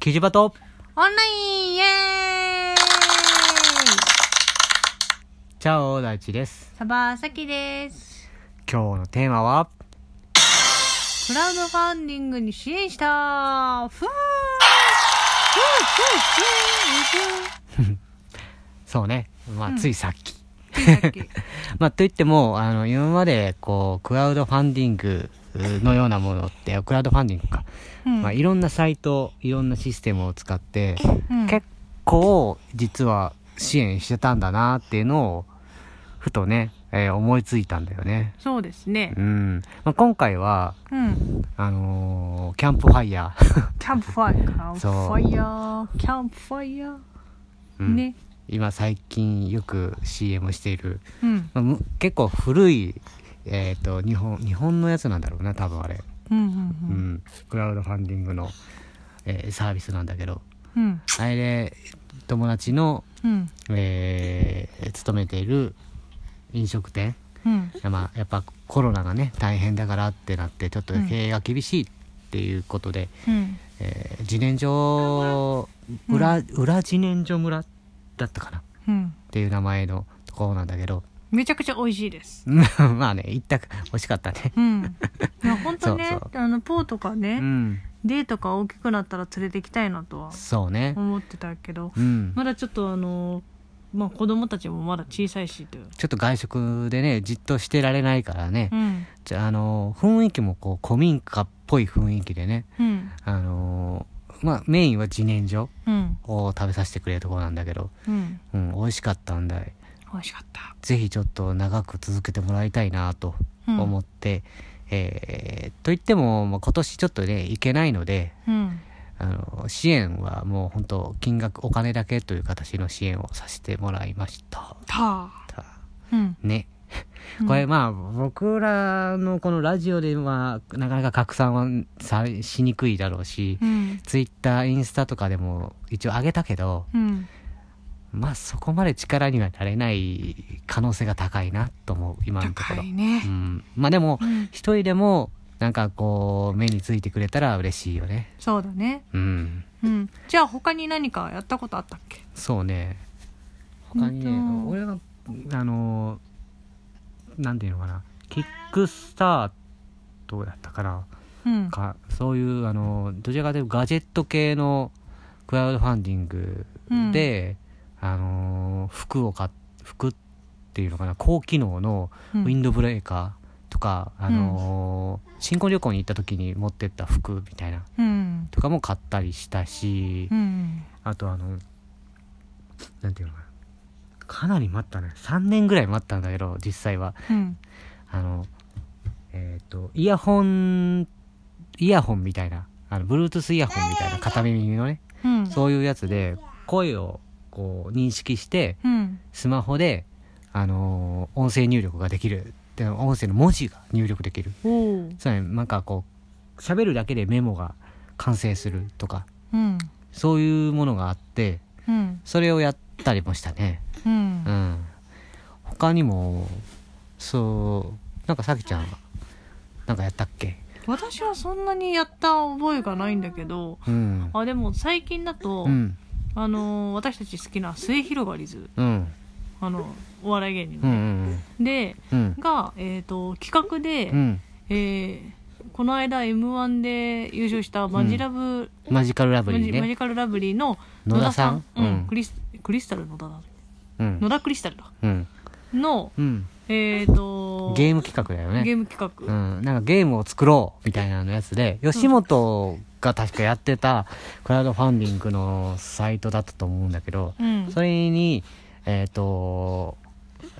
キジバト。オンラインイエーイ。チャオ大地です。サバサキです。今日のテーマは、クラウドファンディングに支援した。ふー。ふーふーふーふそうね。まあ、うん。ついさっき。ーさっきまあ、といっても、あの、今まで、こう、クラウドファンディングのようなものって、クラウドファンディングか。うんまあ、いろんなサイト、いろんなシステムを使って、うん結構、実は支援してたんだなっていうのを、ふとね、えー思いついたんだよね。そうですねう。ん。まあ、今回は、うん。あのーキャンプファイヤー。キャンプファイヤー、キャンプファイヤー、キャンプファイヤー。うんね。今最近よく CM している、うん。まあむ結構古い、えっ、と、日本、日本のやつなんだろうな、多分あれ。うんううんん。クラウドファンディングの、えーサービスなんだけど、うん。うん。あれで、友達の、うん。えー勤めている飲食店、うん。まあ、やっぱコロナがね、大変だからってなって、ちょっとうん経営が厳しいっていうことで、うん。えー自然所、裏、裏自然所村だったかなっうん。ていう名前のところなんだけど、めちゃくちゃ美味しいです。まあね、一択、美味しかったね。うん。いや、本当ね そうそ、あの、ポーとかうね、ん。デーとか大きくなったら連れて行きたいなとはそうね。思ってたけど、うん。まだちょっとあの、まあ子供たちもまだ小さいしという。ちょっと外食でね、じっとしてられないからねう。ん。じゃあ、あの、雰囲気もこう、古民家っぽい雰囲気でね。うん。あのーまあ、メインは自然薯うん。を食べさせてくれるところなんだけど、うん。うん、美味しかったんだい。美味しかった。ぜひちょっと長く続けてもらいたいなとうん思って、えーと言っても、まあ、今年ちょっとね、行けないので、うん。あの、支援はもう本当金額、お金だけという形の支援をさせてもらいました。たたうん。ね。うんこれまあ、僕らのこのラジオでは、なかなか拡散はさしにくいだろうし、うん。ツイッター、インスタとかでも一応上げたけど、うん。まあそこまで力にはなれない可能性が高いなと思う、今のところ。高いうね。ん。まあでもう、ん。一人でも、なんかこう、目についてくれたら嬉しいよね。そうだね。うん。うん。じゃあ他に何かやったことあったっけ？そうね。他にね、俺が、あの、なんていうのかな、キックスタートだったかな。うん。かそういうあのどちらかというとガジェット系のクラウドファンディングで、あの服を買っ服っていうのかな高機能のうんウィンドブレーカーとか、あの新婚旅行に行った時に持ってった服みたいなうん。とかも買ったりしたし、うん。あとあのなんていうのかなかなり待ったね3年ぐらい待ったんだけど実際はうん。あの、えっ、と、イヤホン、イヤホンみたいな、あの、Bluetooth イヤホンみたいな片耳のね、うん。そういうやつで、声をこう認識して、うん。スマホで、あのー音声入力ができる。で、音声の文字が入力できる。おお。そうね、なんかこう、喋るだけでメモが完成するとか、うん。そういうものがあって、うん。それをやったりもしたね。うんう。ん。他にも、そう、なんかさきちゃんは、なんかやったっけ？私はそんなにやった覚えがないんだけど、うん。あ、でも最近だと、うん。あのー私たち好きな末広がりず、うん。あの、お笑い芸人うん。うの、ん。で、うん。が、えっ、と、企画で、うん。えーこの間 M1 で優勝したマジラブ、マジカルラブリーね。ジカルラブリーの野田さんうんうんクリスクリスタル野田だうん野。田クリスタルだうん。のうん。えっ、とゲーム企画だよね。ゲーム企画、うん。なんかゲームを作ろうみたいなのやつで、吉本が確かやってたクラウドファンディングのサイトだったと思うんだけど、うん。それに、えっ、と、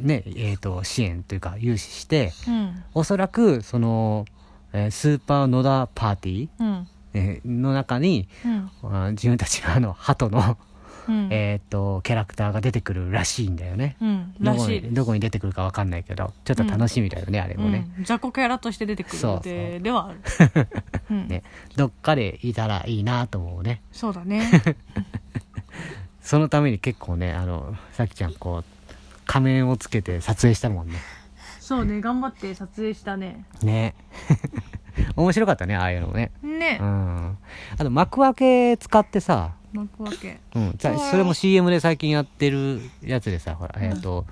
ね、えっ、と、支援というか融資して、うん。おそらく、その、えースーパー野田パーティー、うん。えーの中に、うん。あ自分たちのあの、鳩の、うんえっ、と、キャラクターが出てくるらしいんだよね。うんどこに、どこに出てくるかわかんないけど、ちょっと楽しみだよね、あれもね。うん、雑魚キャラとして出てくるそう予定ではあるうん ね。どっかでいたらいいなと思うね。そうだね そのために結構ね、あの、さきちゃんこう、仮面をつけて撮影したもんね。そうね頑張って撮影したねね。面白かったねああいうのもねねうんあと幕開け使ってさ幕開け。うん、じゃあそれも CM で最近やってるやつでさほらえっ、と、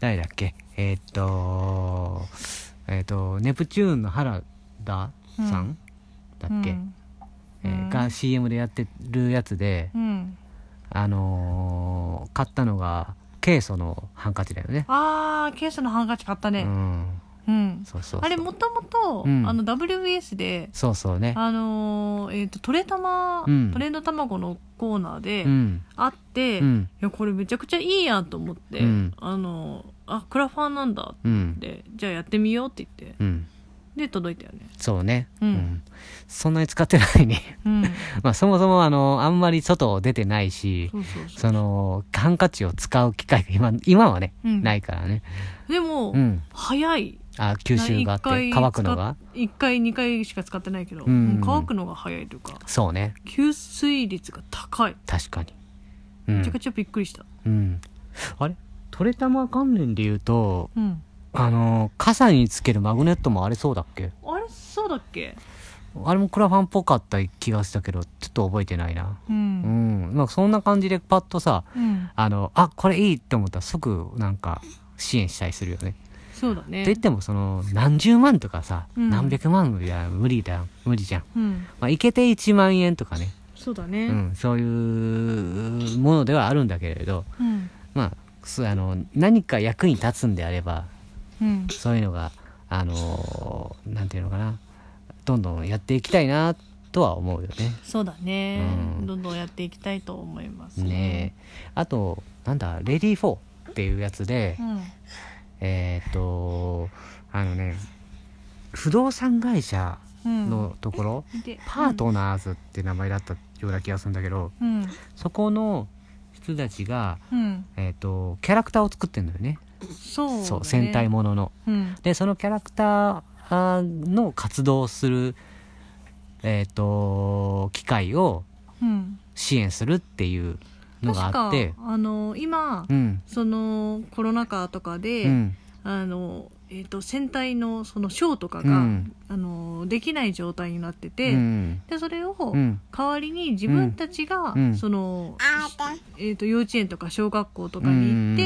誰だっけ？えっ、とえっ、とネプチューンの原田さん、だっけ、うん。えーうん。が CM でやってるやつで、うん。あのー買ったのがケイソのハンカチだよね。あーケースのハンカチ買ったうねんうん。そうそうあれもともとうん。あの WBS でそうそうね。あのーえっとトレタマうん。トレンド卵のコーナーでうん。あっていうん。やこれめちゃくちゃいいやんと思ってうん。あのーあクラファンなんだっうん。てじゃあやってみようって言ってうん。で届いたよね。そうね。うん。そんなに使ってないね。うん。まあそもそもあのあんまり外出てないしそのハンカチを使う機会が今今はね、うん。ないからね。でもうん。早いあ吸収があって乾くのが？1回2回しか使ってないけど、うん。乾くのが早いというかそうね。吸水率が高い。確かに。うん。めちゃくちゃびっくりした。うん。あれ？トレタマ関連で言うとうん。あの傘につけるマグネットもあれそうだっけ？あれそうだっけ？あれもクラファンっぽかった気がしたけどちょっと覚えてないな。ううん。ん、まあそんな感じでパッとさうん。あのあこれいいって思ったら即なんか支援したりするよねそうだね。と言ってもその何十万とかさ、うん。何百万いや無理だ無理じゃん、うん。まあ、いけて1万円とかね、そうだね。うん、そういうものではあるんだけれどうん。まあそうあの何か役に立つんであればうん。そういうのがあのなんていうのかな。どんどんやっていきたいなとは思うよね。そうだね、うん。どんどんやっていきたいと思います。ねえ。あとなんだレディー4っていうやつで、うんえーっとあのね不動産会社うん。のところ、でパートナーズって名前だったような気がするんだけど、うん。そこの人たちが、うん。えーっとキャラクターを作ってるんだよね。そうだね。そう戦隊ものの。うん。でそのキャラクターの活動をするえっ、と機会をうん。支援するっていうのが確かあって。あの今うん。そのコロナ禍とかで、うん。あのえー、と戦隊のそのショーとかが、うん。あのできない状態になってうて、ん。でそれをうん。代わりに自分たちが、うん。その、えー、と幼稚園とか小学校とかに行っ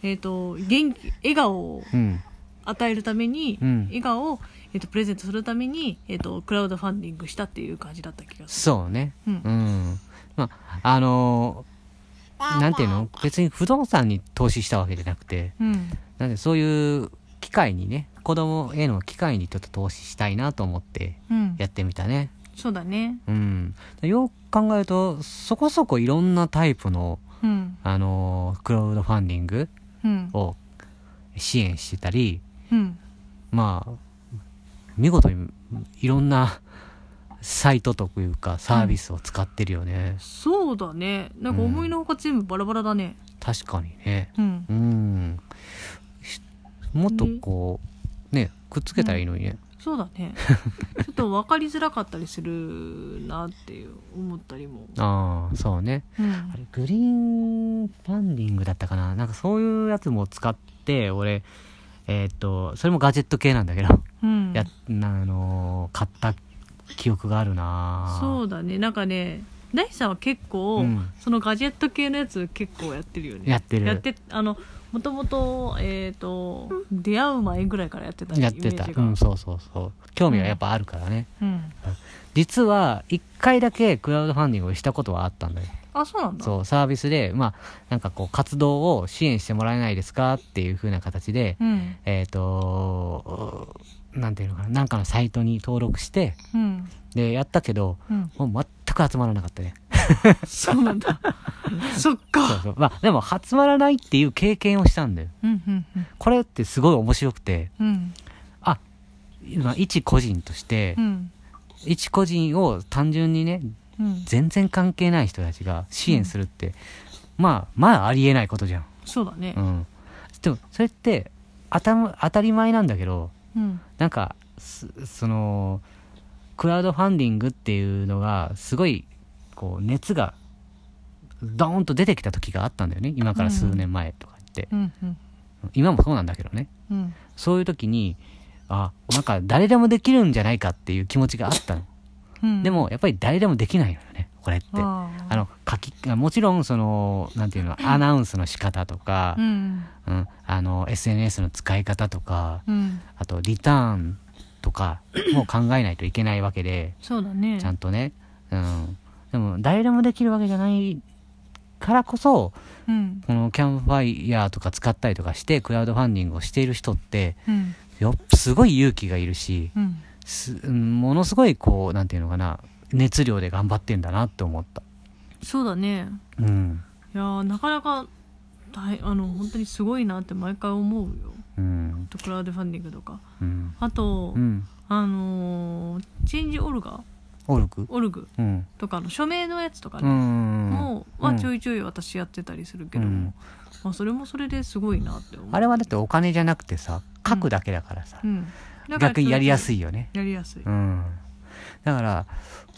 て、えー、と元気笑顔をうん。与えるために、うん。笑顔を、えー、とプレゼントするために、えー、とクラウドファンディングしたっていう感じだった気がすそうね。る。うん。うん。まああのーなんていうの？別に不動産に投資したわけじゃなくてうん。なんでそういう機会にね子供への機会にちょっと投資したいなと思ってうん。やってみたね。そうだね。うん。よく考えるとそこそこいろんなタイプのうん。あのークラウドファンディングうん。を支援してたりうん。まあ見事にいろんなサイトというかサービスを使ってるよね、そうだね。なんか思いのほか全部バラバラだね。確かにね。うん。うん。しもっとこうねくっつけたらいいのにね、そうだね。ちょっと分かりづらかったりするなっていう思ったりも、ああそうね。うん。あれグリーンファンディングだったかな？なんかそういうやつも使って俺えーっとそれもガジェット系なんだけど、うん、やなあのー買った記憶があるな。そうだね。なんかね大さんは結構、うん。そのガジェット系のやつ結構やってるよね。やってる。やってあのもともとえっ、と出会う前ぐらいからやってたやってた。うんそうそうそう。興味はやっぱあるからね、うん。実は1回だけクラウドファンディングをしたことはあったんだよ。あそうなんだ。そうサービスでまあなんかこう活動を支援してもらえないですかっていう風な形で、うん。えっ、となんていうのかななんかのサイトに登録してうん。でやったけどうん。もう全く集まらなかったね。そうなんだ。そっか。そうまあでも集まらないっていう経験をしたんだよ。うんうんこれってすごい面白くてうん。あ一個人として、うん。一個人を単純にねうん。全然関係ない人たちが支援するって、まあまあありえないことじゃん、そうだね。うん、でもそれって当た当たり前なんだけどうん。なんかすそのクラウドファンディングっていうのがすごいこう熱がドーンと出てきた時があったんだよね。今から数年前とかって、うんうん。今もそうなんだけどね。うん。そういう時にあなんか誰でもできるんじゃないかっていう気持ちがあったの、うん。でもやっぱり誰でもできないのよ。ねこれって。ああの書きもちろんそのなんていうのアナウンスの仕方とかう、ん。うん、あの SNS の使い方とかうん。あとリターンとかも考えないといけないわけでそうだね。ちゃんとね、うん、でも誰でもできるわけじゃないからこそうん。このキャンプファイヤーとか使ったりとかしてクラウドファンディングをしている人ってうん。よすごい勇気がいるしうん。すうんものすごいこうなんていうのかな熱量で頑張ってんだなって思った。そうだね。うん。いやーなかなか大あの本当にすごいなって毎回思うよ。うん。あとクラウドファンディングとか。うん。あと、うん。あのーチェンジオルガオルクオルグ。うん。とかの署名のやつとかうね、んもうはちょいちょい私やってたりするけども、うん。まあ、それもそれですごいなって思う。あれはだってお金じゃなくてさ書くだけだからさ、逆にやりやすいいよね。やりやすい、うんだから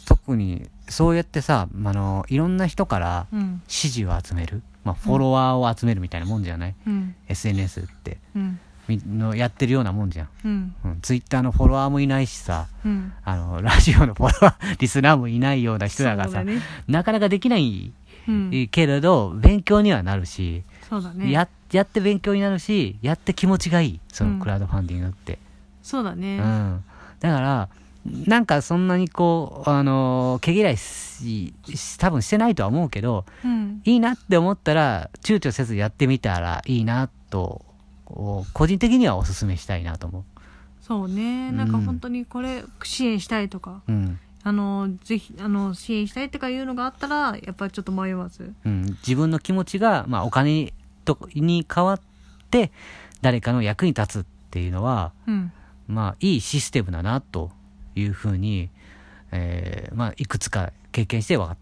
特にそうやってさあのいろんな人からうん。支持を集める、まあ、フォロワーを集めるみたいなもんじゃない、うん。SNS って。うん。みのやってるようなもんじゃん、うん。うん、ツイッターのフォロワーもいないしさうん。あのラジオのフォロワー リスナーもいないような人だからさね。なかなかできないうん、けれど勉強にはなるし、そうだね。ややって勉強になるしやって気持ちがいい。そうん。のクラウドファンディングって、そうだね、うん、だからなんかそんなにこうあの毛嫌いしし多分してないとは思うけどうん。いいなって思ったら躊躇せずやってみたらいいなと個人的にはお勧めしたいなと思そうね。なんか本当にこれ支援したいとか、う、うん。あのぜひあの支援したいとかいうのがあったらやっぱりちょっと迷わずうん、自分の気持ちが、まあ、お金とに変わって誰かの役に立つっていうのはうん。まあいいシステムだなというふうに、えーまあ、いくつか経験して分かっ